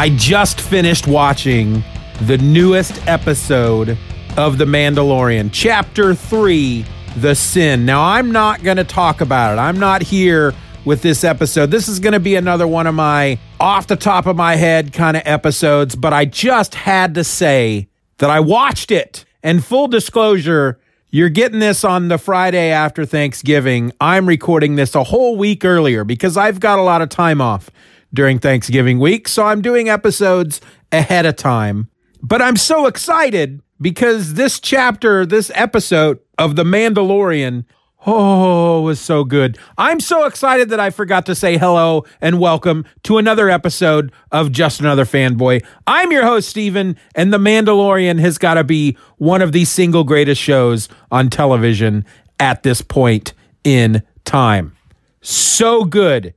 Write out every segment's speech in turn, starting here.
I just finished watching the newest episode of The Mandalorian, Chapter 3 The Sin. Now, I'm not going to talk about it. I'm not here with this episode. This is going to be another one of my off the top of my head kind of episodes, but I just had to say that I watched it. And full disclosure, you're getting this on the Friday after Thanksgiving. I'm recording this a whole week earlier because I've got a lot of time off during Thanksgiving week. So I'm doing episodes ahead of time. But I'm so excited because this chapter, this episode of The Mandalorian, oh, was so good. I'm so excited that I forgot to say hello and welcome to another episode of Just Another Fanboy. I'm your host, Steven, and The Mandalorian has got to be one of the single greatest shows on television at this point in time. So good.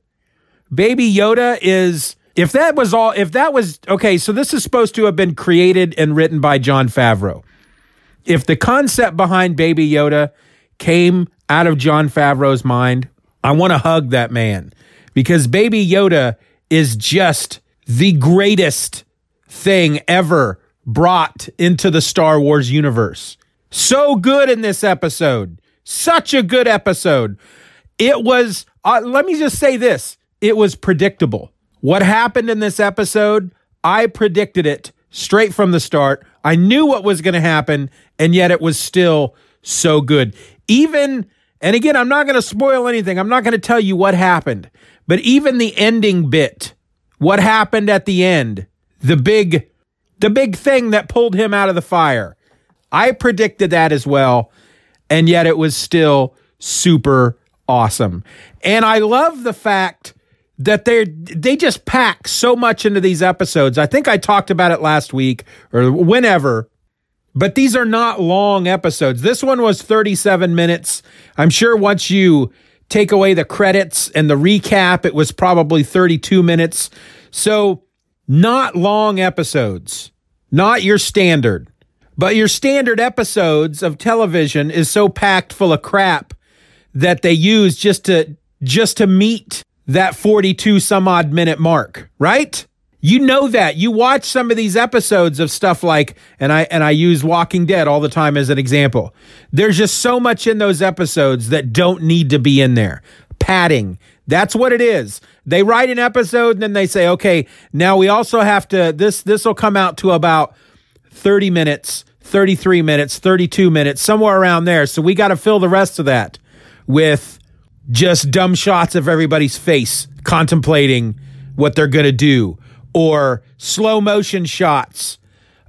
Baby Yoda is if that was all if that was okay, so this is supposed to have been created and written by Jon Favreau. If the concept behind Baby Yoda came out of Jon Favreau's mind, I want to hug that man because Baby Yoda is just the greatest thing ever brought into the Star Wars universe. So good in this episode. Such a good episode. It was, uh, let me just say this it was predictable. What happened in this episode, I predicted it straight from the start. I knew what was going to happen, and yet it was still so good. Even, and again, I'm not going to spoil anything. I'm not going to tell you what happened, but even the ending bit, what happened at the end, the big, the big thing that pulled him out of the fire. I predicted that as well, and yet it was still super awesome. And I love the fact that they they just pack so much into these episodes. I think I talked about it last week or whenever. But these are not long episodes. This one was 37 minutes. I'm sure once you take away the credits and the recap, it was probably 32 minutes. So, not long episodes. Not your standard. But your standard episodes of television is so packed full of crap that they use just to just to meet that 42 some odd minute mark, right? You know that. You watch some of these episodes of stuff like and I and I use Walking Dead all the time as an example. There's just so much in those episodes that don't need to be in there. Padding. That's what it is. They write an episode and then they say, "Okay, now we also have to this this will come out to about 30 minutes, 33 minutes, 32 minutes, somewhere around there. So we got to fill the rest of that with just dumb shots of everybody's face contemplating what they're going to do or slow motion shots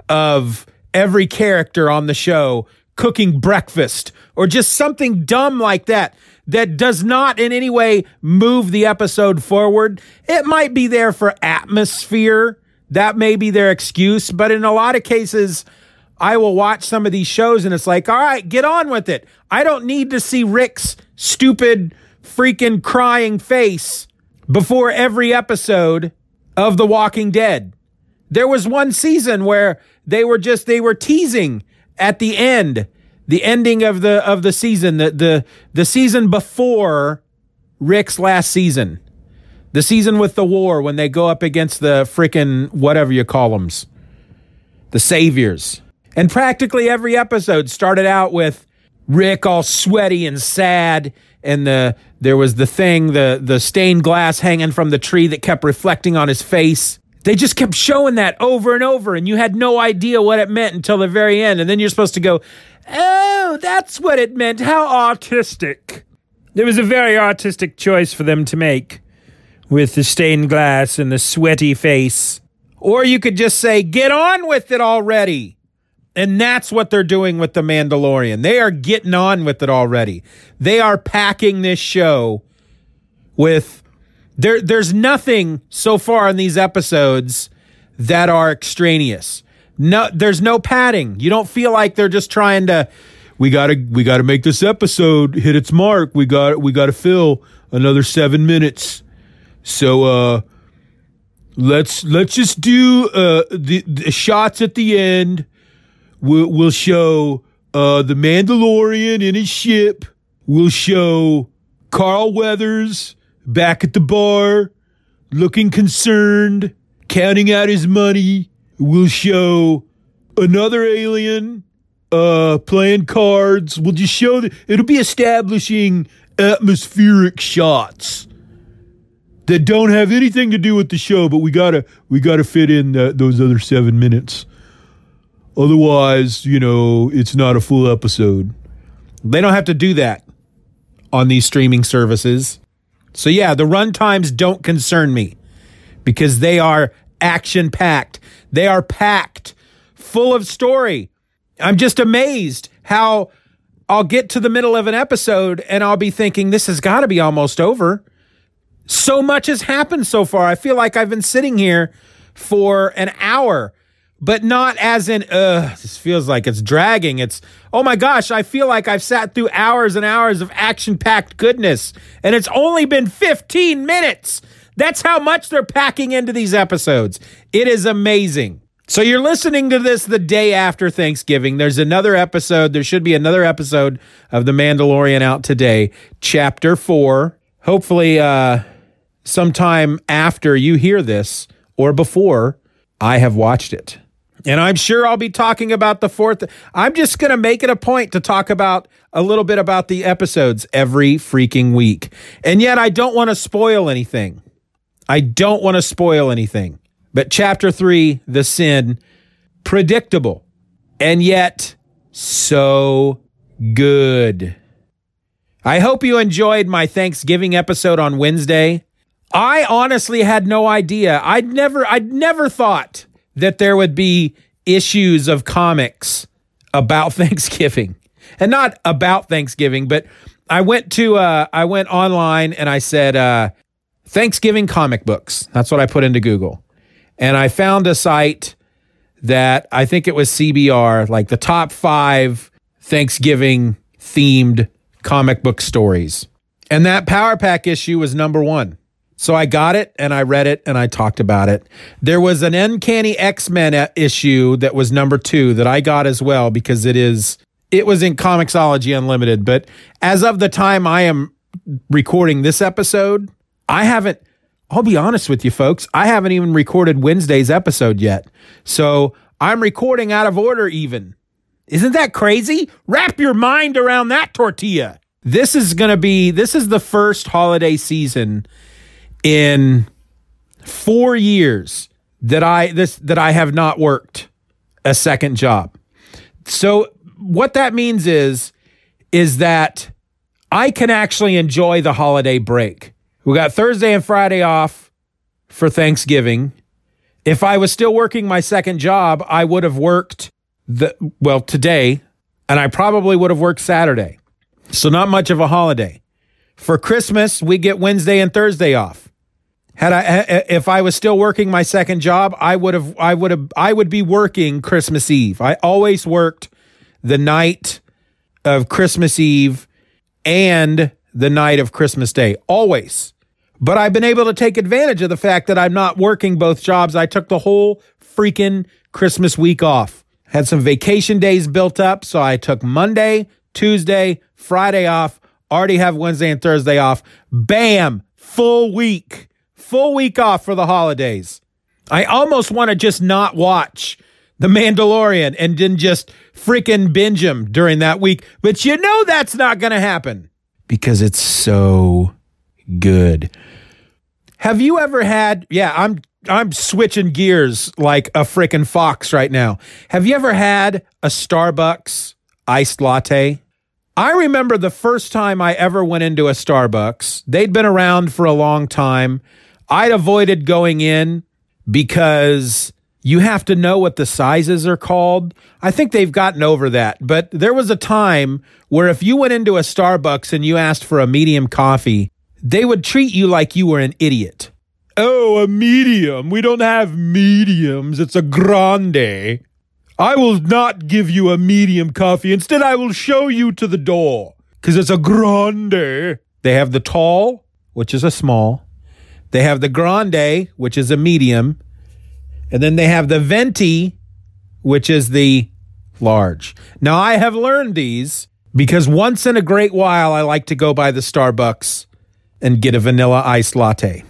of every character on the show cooking breakfast or just something dumb like that that does not in any way move the episode forward. It might be there for atmosphere. That may be their excuse, but in a lot of cases, I will watch some of these shows and it's like, all right, get on with it. I don't need to see Rick's stupid freaking crying face before every episode of The Walking Dead. There was one season where they were just they were teasing at the end, the ending of the of the season, the the the season before Rick's last season. The season with the war when they go up against the freaking whatever you call them, the saviors. And practically every episode started out with Rick all sweaty and sad and the there was the thing the the stained glass hanging from the tree that kept reflecting on his face. They just kept showing that over and over and you had no idea what it meant until the very end. And then you're supposed to go oh that's what it meant. How artistic. It was a very artistic choice for them to make with the stained glass and the sweaty face. Or you could just say get on with it already And that's what they're doing with The Mandalorian. They are getting on with it already. They are packing this show with there there's nothing so far in these episodes that are extraneous. No there's no padding. You don't feel like they're just trying to we got to we got to make this episode hit its mark. We got we got to fill another 7 minutes. So uh let's let's just do uh the, the shots at the end. We'll, we'll show uh the Mandalorian in his ship. We'll show Carl Weathers back at the bar, looking concerned, counting out his money. We'll show another alien uh playing cards. We'll just show that it'll be establishing atmospheric shots that don't have anything to do with the show, but we gotta we gotta fit in those other seven minutes. Otherwise, you know, it's not a full episode. They don't have to do that on these streaming services. So yeah, the run times don't concern me because they are action packed. They are packed full of story. I'm just amazed how I'll get to the middle of an episode and I'll be thinking this has got to be almost over. So much has happened so far. I feel like I've been sitting here for an hour, but not as in, uh, this feels like it's dragging. It's, oh my gosh, I feel like I've sat through hours and hours of action packed goodness, and it's only been 15 minutes. That's how much they're packing into these episodes. It is amazing. So you're listening to this the day after Thanksgiving. There's another episode. There should be another episode of The Mandalorian out today, chapter four. Hopefully, uh, sometime after you hear this or before I have watched it. And I'm sure I'll be talking about the fourth. I'm just going to make it a point to talk about a little bit about the episodes every freaking week. And yet I don't want to spoil anything. I don't want to spoil anything. But chapter three, the sin, predictable and yet so good. I hope you enjoyed my Thanksgiving episode on Wednesday. I honestly had no idea. I'd never I'd never thought that there would be issues of comics about Thanksgiving. And not about Thanksgiving, but I went to uh I went online and I said uh Thanksgiving comic books. That's what I put into Google. And I found a site that I think it was CBR, like the top 5 Thanksgiving themed comic book stories. And that Power Pack issue was number 1. So I got it and I read it and I talked about it. There was an Uncanny X Men issue that was number two that I got as well because it is it was in Comixology Unlimited. But as of the time I am recording this episode, I haven't. I'll be honest with you, folks. I haven't even recorded Wednesday's episode yet. So I'm recording out of order, even. Isn't that crazy? Wrap your mind around that tortilla. This is going to be, this is the first holiday season in four years that I this that I have not worked a second job. So what that means is is that I can actually enjoy the holiday break. We got Thursday and Friday off for Thanksgiving. If I was still working my second job, I would have worked the well today and I probably would have worked Saturday. So not much of a holiday. For Christmas, we get Wednesday and Thursday off. Had I if I was still working my second job, I would have I would have I would be working Christmas Eve. I always worked the night of Christmas Eve and the night of Christmas Day. Always. But I've been able to take advantage of the fact that I'm not working both jobs. I took the whole freaking Christmas week off. Had some vacation days built up, so I took Monday, Tuesday, Friday off. Already have Wednesday and Thursday off. Bam, full week full week off for the holidays. I almost want to just not watch The Mandalorian and then just freaking binge him during that week. But you know that's not going to happen because it's so good. Have you ever had, yeah, I'm I'm switching gears like a freaking fox right now. Have you ever had a Starbucks iced latte? I remember the first time I ever went into a Starbucks. They'd been around for a long time. I'd avoided going in because you have to know what the sizes are called. I think they've gotten over that. But there was a time where if you went into a Starbucks and you asked for a medium coffee, they would treat you like you were an idiot. Oh, a medium. We don't have mediums. It's a grande. I will not give you a medium coffee. Instead, I will show you to the door because it's a grande. They have the tall, which is a small. They have the grande, which is a medium. And then they have the venti, which is the large. Now, I have learned these because once in a great while, I like to go by the Starbucks and get a vanilla iced latte.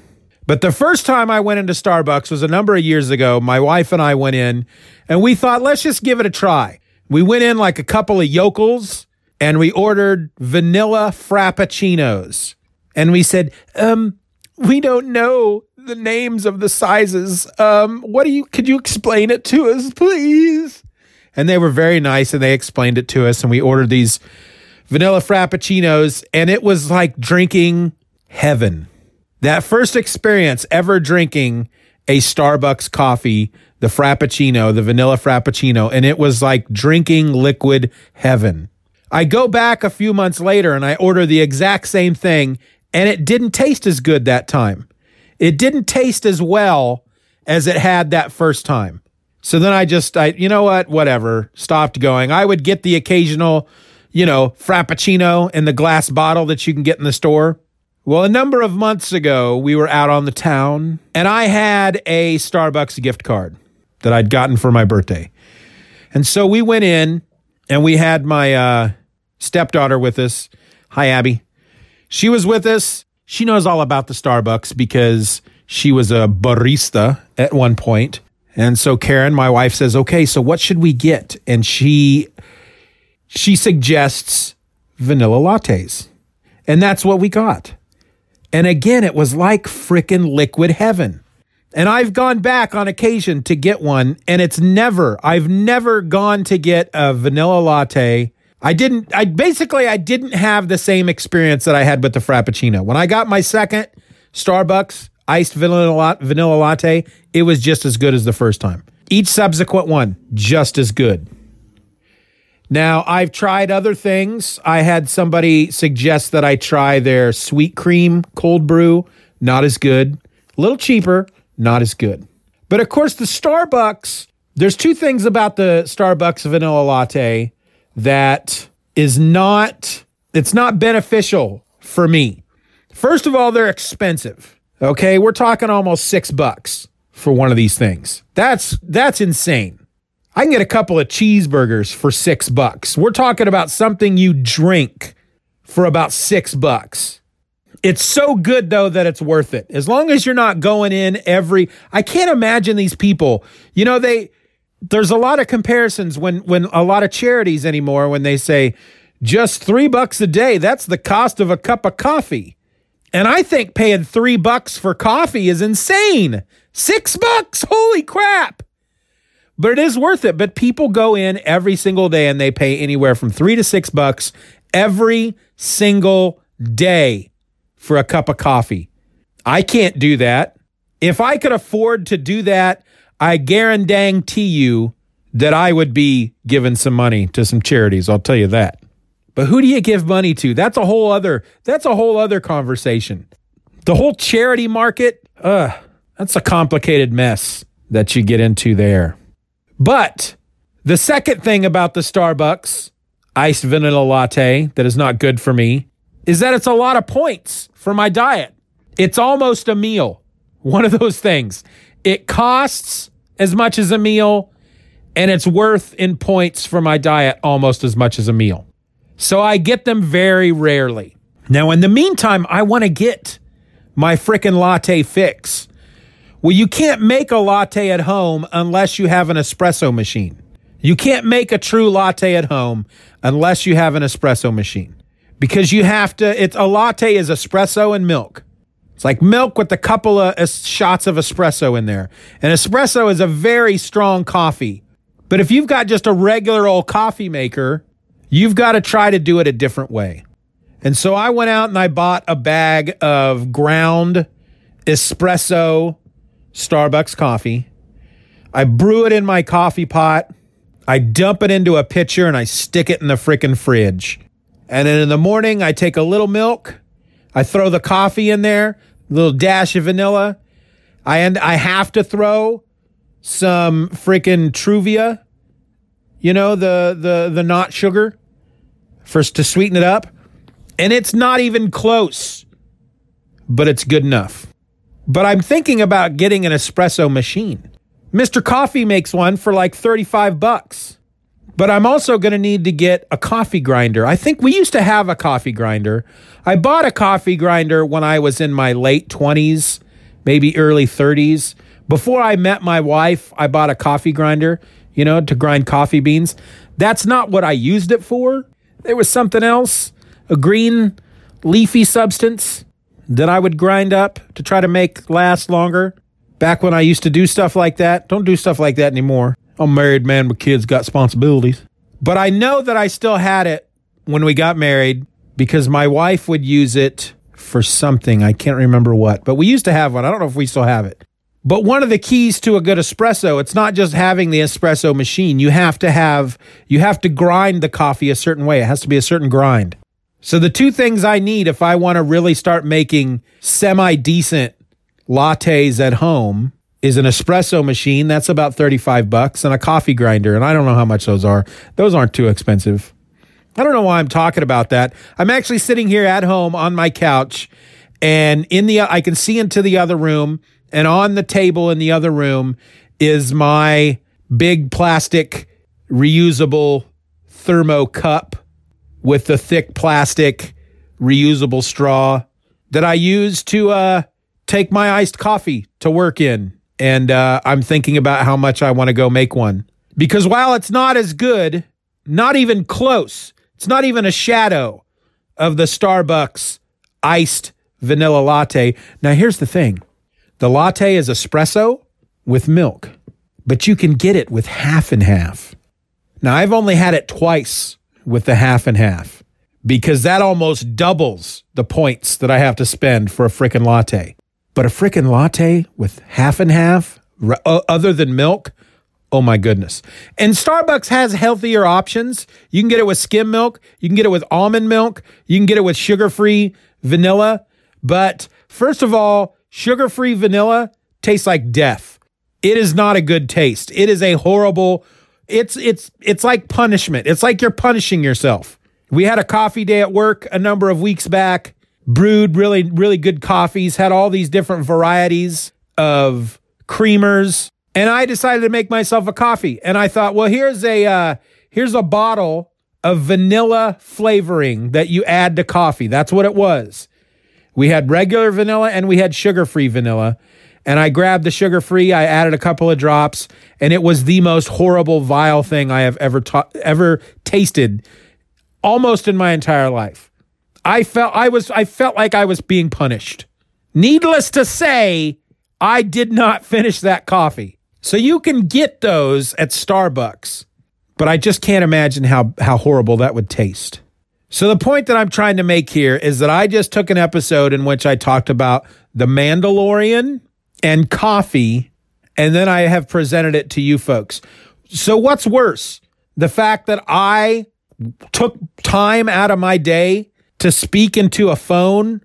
But the first time I went into Starbucks was a number of years ago. My wife and I went in and we thought, let's just give it a try. We went in like a couple of yokels and we ordered vanilla frappuccinos. And we said, um, we don't know the names of the sizes. Um, what do you, could you explain it to us, please? And they were very nice and they explained it to us. And we ordered these vanilla frappuccinos and it was like drinking heaven. That first experience ever drinking a Starbucks coffee, the Frappuccino, the vanilla Frappuccino, and it was like drinking liquid heaven. I go back a few months later and I order the exact same thing, and it didn't taste as good that time. It didn't taste as well as it had that first time. So then I just, I, you know what, whatever, stopped going. I would get the occasional, you know, Frappuccino in the glass bottle that you can get in the store. Well, a number of months ago, we were out on the town and I had a Starbucks gift card that I'd gotten for my birthday. And so we went in and we had my uh, stepdaughter with us. Hi, Abby. She was with us. She knows all about the Starbucks because she was a barista at one point. And so Karen, my wife, says, "Okay, so what should we get?" And she she suggests vanilla lattes, and that's what we got. And again, it was like frickin' liquid heaven. And I've gone back on occasion to get one, and it's never, I've never gone to get a vanilla latte. I didn't, I basically, I didn't have the same experience that I had with the Frappuccino. When I got my second Starbucks iced vanilla, vanilla latte, it was just as good as the first time. Each subsequent one, just as good. Now, I've tried other things. I had somebody suggest that I try their sweet cream cold brew. Not as good. A little cheaper, not as good. But of course, the Starbucks, there's two things about the Starbucks vanilla latte that is not, it's not beneficial for me. First of all, they're expensive. Okay. We're talking almost six bucks for one of these things. That's, that's insane. I can get a couple of cheeseburgers for six bucks. We're talking about something you drink for about six bucks. It's so good though that it's worth it. As long as you're not going in every I can't imagine these people. You know, they there's a lot of comparisons when when a lot of charities anymore when they say just 3 bucks a day, that's the cost of a cup of coffee. And I think paying 3 bucks for coffee is insane. 6 bucks, holy crap but it is worth it. But people go in every single day and they pay anywhere from three to six bucks every single day for a cup of coffee. I can't do that. If I could afford to do that, I guarantee you that I would be giving some money to some charities. I'll tell you that. But who do you give money to? That's a whole other that's a whole other conversation. The whole charity market, uh, that's a complicated mess that you get into there. But the second thing about the Starbucks iced vanilla latte that is not good for me is that it's a lot of points for my diet. It's almost a meal. One of those things. It costs as much as a meal and it's worth in points for my diet almost as much as a meal. So I get them very rarely. Now, in the meantime, I want to get my frickin' latte fix. Well, you can't make a latte at home unless you have an espresso machine. You can't make a true latte at home unless you have an espresso machine because you have to, it's a latte is espresso and milk. It's like milk with a couple of shots of espresso in there. And espresso is a very strong coffee. But if you've got just a regular old coffee maker, you've got to try to do it a different way. And so I went out and I bought a bag of ground espresso Starbucks coffee. I brew it in my coffee pot. I dump it into a pitcher and I stick it in the freaking fridge. And then in the morning, I take a little milk. I throw the coffee in there, little dash of vanilla. I end, I have to throw some freaking Truvia, you know, the the the not sugar, first to sweeten it up. And it's not even close, but it's good enough. But I'm thinking about getting an espresso machine. Mr. Coffee makes one for like 35 bucks. But I'm also going to need to get a coffee grinder. I think we used to have a coffee grinder. I bought a coffee grinder when I was in my late 20s, maybe early 30s. Before I met my wife, I bought a coffee grinder, you know, to grind coffee beans. That's not what I used it for. There was something else, a green leafy substance that I would grind up to try to make last longer. Back when I used to do stuff like that. Don't do stuff like that anymore. I'm a married man with kids, got responsibilities. But I know that I still had it when we got married because my wife would use it for something. I can't remember what, but we used to have one. I don't know if we still have it. But one of the keys to a good espresso, it's not just having the espresso machine. You have to have you have to grind the coffee a certain way. It has to be a certain grind. So the two things I need if I want to really start making semi decent lattes at home is an espresso machine that's about 35 bucks and a coffee grinder and I don't know how much those are. Those aren't too expensive. I don't know why I'm talking about that. I'm actually sitting here at home on my couch and in the I can see into the other room and on the table in the other room is my big plastic reusable thermo cup with the thick plastic reusable straw that I use to uh, take my iced coffee to work in. And uh, I'm thinking about how much I want to go make one. Because while it's not as good, not even close, it's not even a shadow of the Starbucks iced vanilla latte. Now, here's the thing the latte is espresso with milk, but you can get it with half and half. Now, I've only had it twice with the half and half because that almost doubles the points that I have to spend for a freaking latte. But a freaking latte with half and half, other than milk, oh my goodness. And Starbucks has healthier options. You can get it with skim milk, you can get it with almond milk, you can get it with sugar free vanilla. But first of all, Sugar free vanilla tastes like death. It is not a good taste. It is a horrible, it's it's it's like punishment. It's like you're punishing yourself. We had a coffee day at work a number of weeks back, brewed really, really good coffees, had all these different varieties of creamers. And I decided to make myself a coffee. And I thought, well, here's a uh, here's a bottle of vanilla flavoring that you add to coffee. That's what it was. We had regular vanilla and we had sugar free vanilla. And I grabbed the sugar free, I added a couple of drops, and it was the most horrible, vile thing I have ever ta- ever tasted almost in my entire life. I felt I was I felt like I was being punished. Needless to say, I did not finish that coffee. So you can get those at Starbucks, but I just can't imagine how how horrible that would taste. So, the point that I'm trying to make here is that I just took an episode in which I talked about The Mandalorian and coffee, and then I have presented it to you folks. So, what's worse? The fact that I took time out of my day to speak into a phone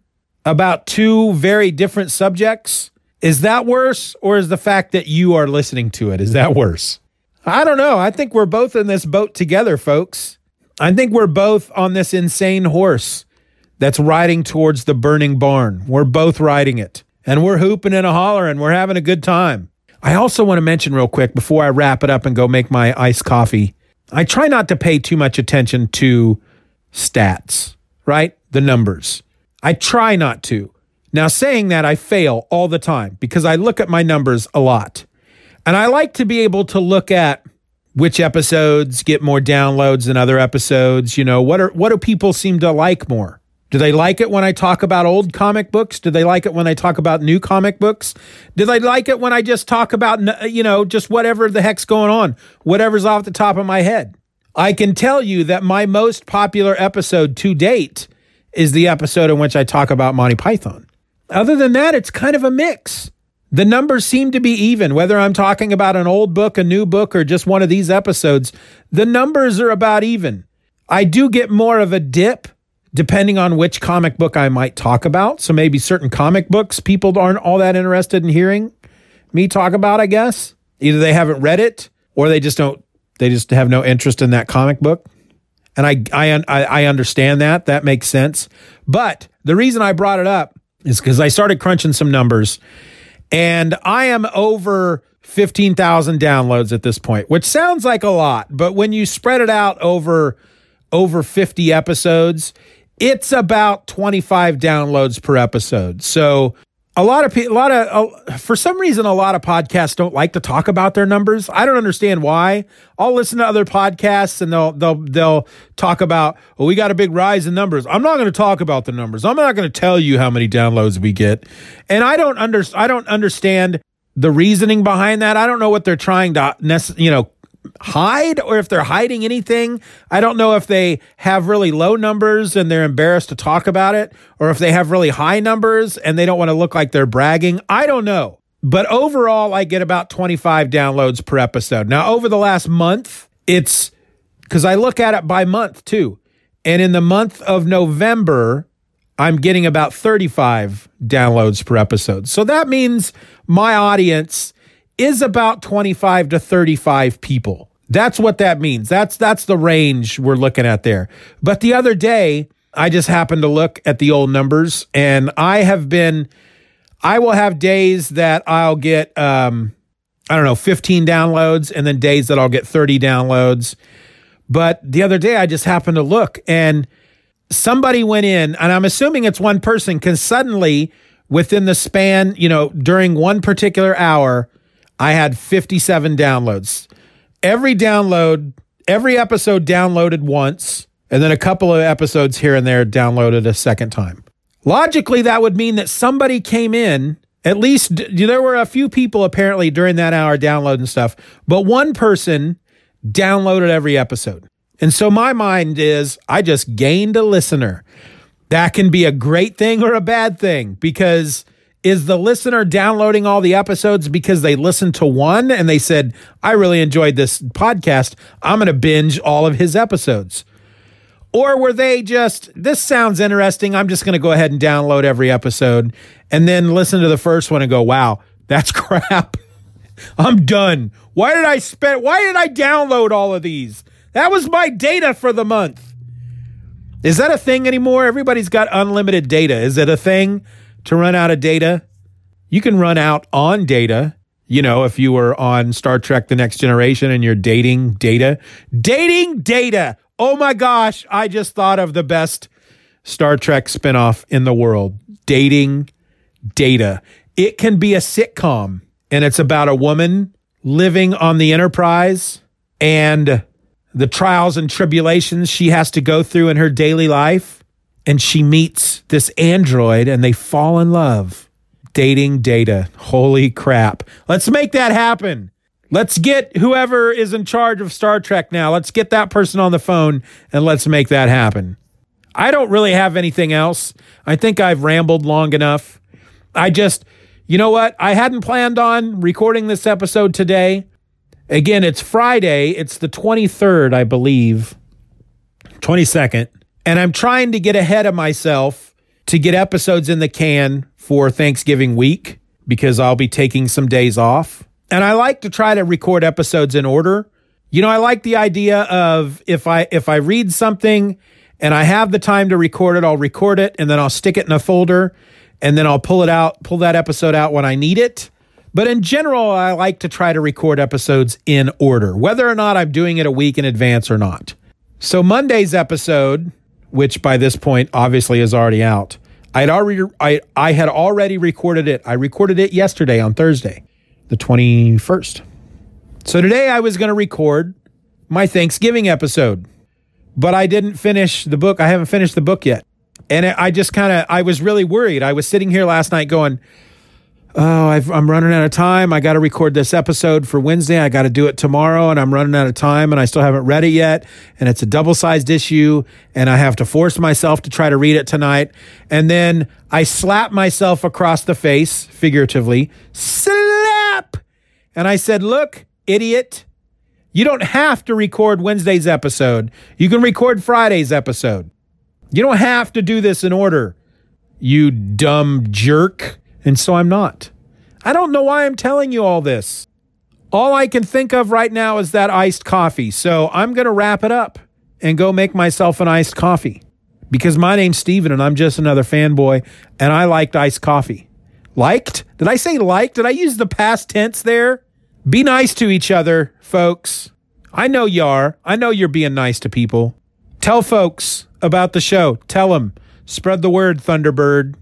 about two very different subjects? Is that worse? Or is the fact that you are listening to it? Is that worse? I don't know. I think we're both in this boat together, folks. I think we're both on this insane horse that's riding towards the burning barn. We're both riding it and we're hooping and a hollering. We're having a good time. I also want to mention real quick before I wrap it up and go make my iced coffee. I try not to pay too much attention to stats, right? The numbers. I try not to. Now, saying that, I fail all the time because I look at my numbers a lot. And I like to be able to look at which episodes get more downloads than other episodes you know what are what do people seem to like more do they like it when i talk about old comic books do they like it when i talk about new comic books do they like it when i just talk about you know just whatever the heck's going on whatever's off the top of my head i can tell you that my most popular episode to date is the episode in which i talk about monty python other than that it's kind of a mix The numbers seem to be even, whether I'm talking about an old book, a new book, or just one of these episodes. The numbers are about even. I do get more of a dip depending on which comic book I might talk about. So maybe certain comic books people aren't all that interested in hearing me talk about, I guess. Either they haven't read it or they just don't, they just have no interest in that comic book. And I, I, I understand that. That makes sense. But the reason I brought it up is because I started crunching some numbers and I am over 15,000 downloads at this point, which sounds like a lot, but when you spread it out over over 50 episodes, it's about 25 downloads per episode. So a lot of people, a lot of, uh, for some reason, a lot of podcasts don't like to talk about their numbers. I don't understand why. I'll listen to other podcasts and they'll, they'll, they'll talk about, well, we got a big rise in numbers. I'm not going to talk about the numbers. I'm not going to tell you how many downloads we get. And I don't under, I don't understand the reasoning behind that. I don't know what they're trying to, you know, hide or if they're hiding anything. I don't know if they have really low numbers and they're embarrassed to talk about it or if they have really high numbers and they don't want to look like they're bragging. I don't know. But overall, I get about 25 downloads per episode. Now, over the last month, it's because I look at it by month too. And in the month of November, I'm getting about 35 downloads per episode. So that means my audience is about 25 to 35 people. That's what that means. That's that's the range we're looking at there. But the other day, I just happened to look at the old numbers and I have been I will have days that I'll get um I don't know, 15 downloads and then days that I'll get 30 downloads. But the other day I just happened to look and somebody went in and I'm assuming it's one person cuz suddenly within the span, you know, during one particular hour, I had 57 downloads. Every download, every episode downloaded once, and then a couple of episodes here and there downloaded a second time. Logically, that would mean that somebody came in. At least there were a few people apparently during that hour downloading stuff, but one person downloaded every episode. And so my mind is I just gained a listener. That can be a great thing or a bad thing because is the listener downloading all the episodes because they listened to one and they said, I really enjoyed this podcast. I'm going to binge all of his episodes. Or were they just, this sounds interesting. I'm just going to go ahead and download every episode and then listen to the first one and go, wow, that's crap. I'm done. Why did I spend, why did I download all of these? That was my data for the month. Is that a thing anymore? Everybody's got unlimited data. Is it a thing? To run out of data. You can run out on data. You know, if you were on Star Trek The Next Generation and you're dating data, dating data. Oh my gosh, I just thought of the best Star Trek spinoff in the world dating data. It can be a sitcom and it's about a woman living on the Enterprise and the trials and tribulations she has to go through in her daily life and she meets this android and they fall in love. Dating data. Holy crap. Let's make that happen. Let's get whoever is in charge of Star Trek now. Let's get that person on the phone and let's make that happen. I don't really have anything else. I think I've rambled long enough. I just, you know what? I hadn't planned on recording this episode today. Again, it's Friday. It's the 23rd, I believe. 22nd. And I'm trying to get ahead of myself to get episodes in the can for Thanksgiving week because I'll be taking some days off. And I like to try to record episodes in order. You know, I like the idea of if I if I read something and I have the time to record it, I'll record it and then I'll stick it in a folder and then I'll pull it out, pull that episode out when I need it. But in general, I like to try to record episodes in order, whether or not I'm doing it a week in advance or not. So Monday's episode which by this point obviously is already out. I had already I, I had already recorded it. I recorded it yesterday on Thursday, the 21st. So today I was going to record my Thanksgiving episode. But I didn't finish the book. I haven't finished the book yet. And I just kind of I was really worried. I was sitting here last night going oh, I've, I'm running out of time. I got to record this episode for Wednesday. I got to do it tomorrow, and I'm running out of time, and I still haven't read it yet. And it's a double sized issue, and I have to force myself to try to read it tonight. And then I slap myself across the face, figuratively, slap. And I said, Look, idiot, you don't have to record Wednesday's episode. You can record Friday's episode. You don't have to do this in order, you dumb jerk. And so I'm not. I don't know why I'm telling you all this. All I can think of right now is that iced coffee. So I'm going to wrap it up and go make myself an iced coffee because my name's Steven and I'm just another fanboy and I liked iced coffee. Liked? Did I say liked? Did I use the past tense there? Be nice to each other, folks. I know you are. I know you're being nice to people. Tell folks about the show. Tell them. Spread the word, Thunderbird.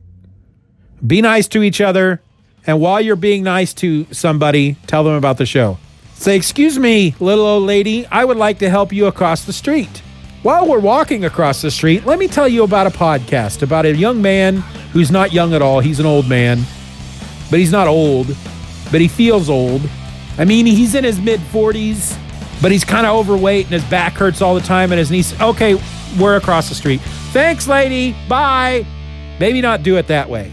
Be nice to each other. And while you're being nice to somebody, tell them about the show. Say, Excuse me, little old lady, I would like to help you across the street. While we're walking across the street, let me tell you about a podcast about a young man who's not young at all. He's an old man, but he's not old, but he feels old. I mean, he's in his mid 40s, but he's kind of overweight and his back hurts all the time and his knees. Okay, we're across the street. Thanks, lady. Bye. Maybe not do it that way.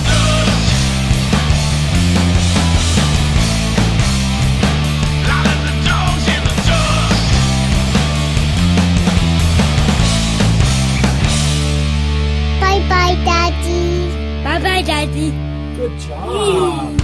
Job.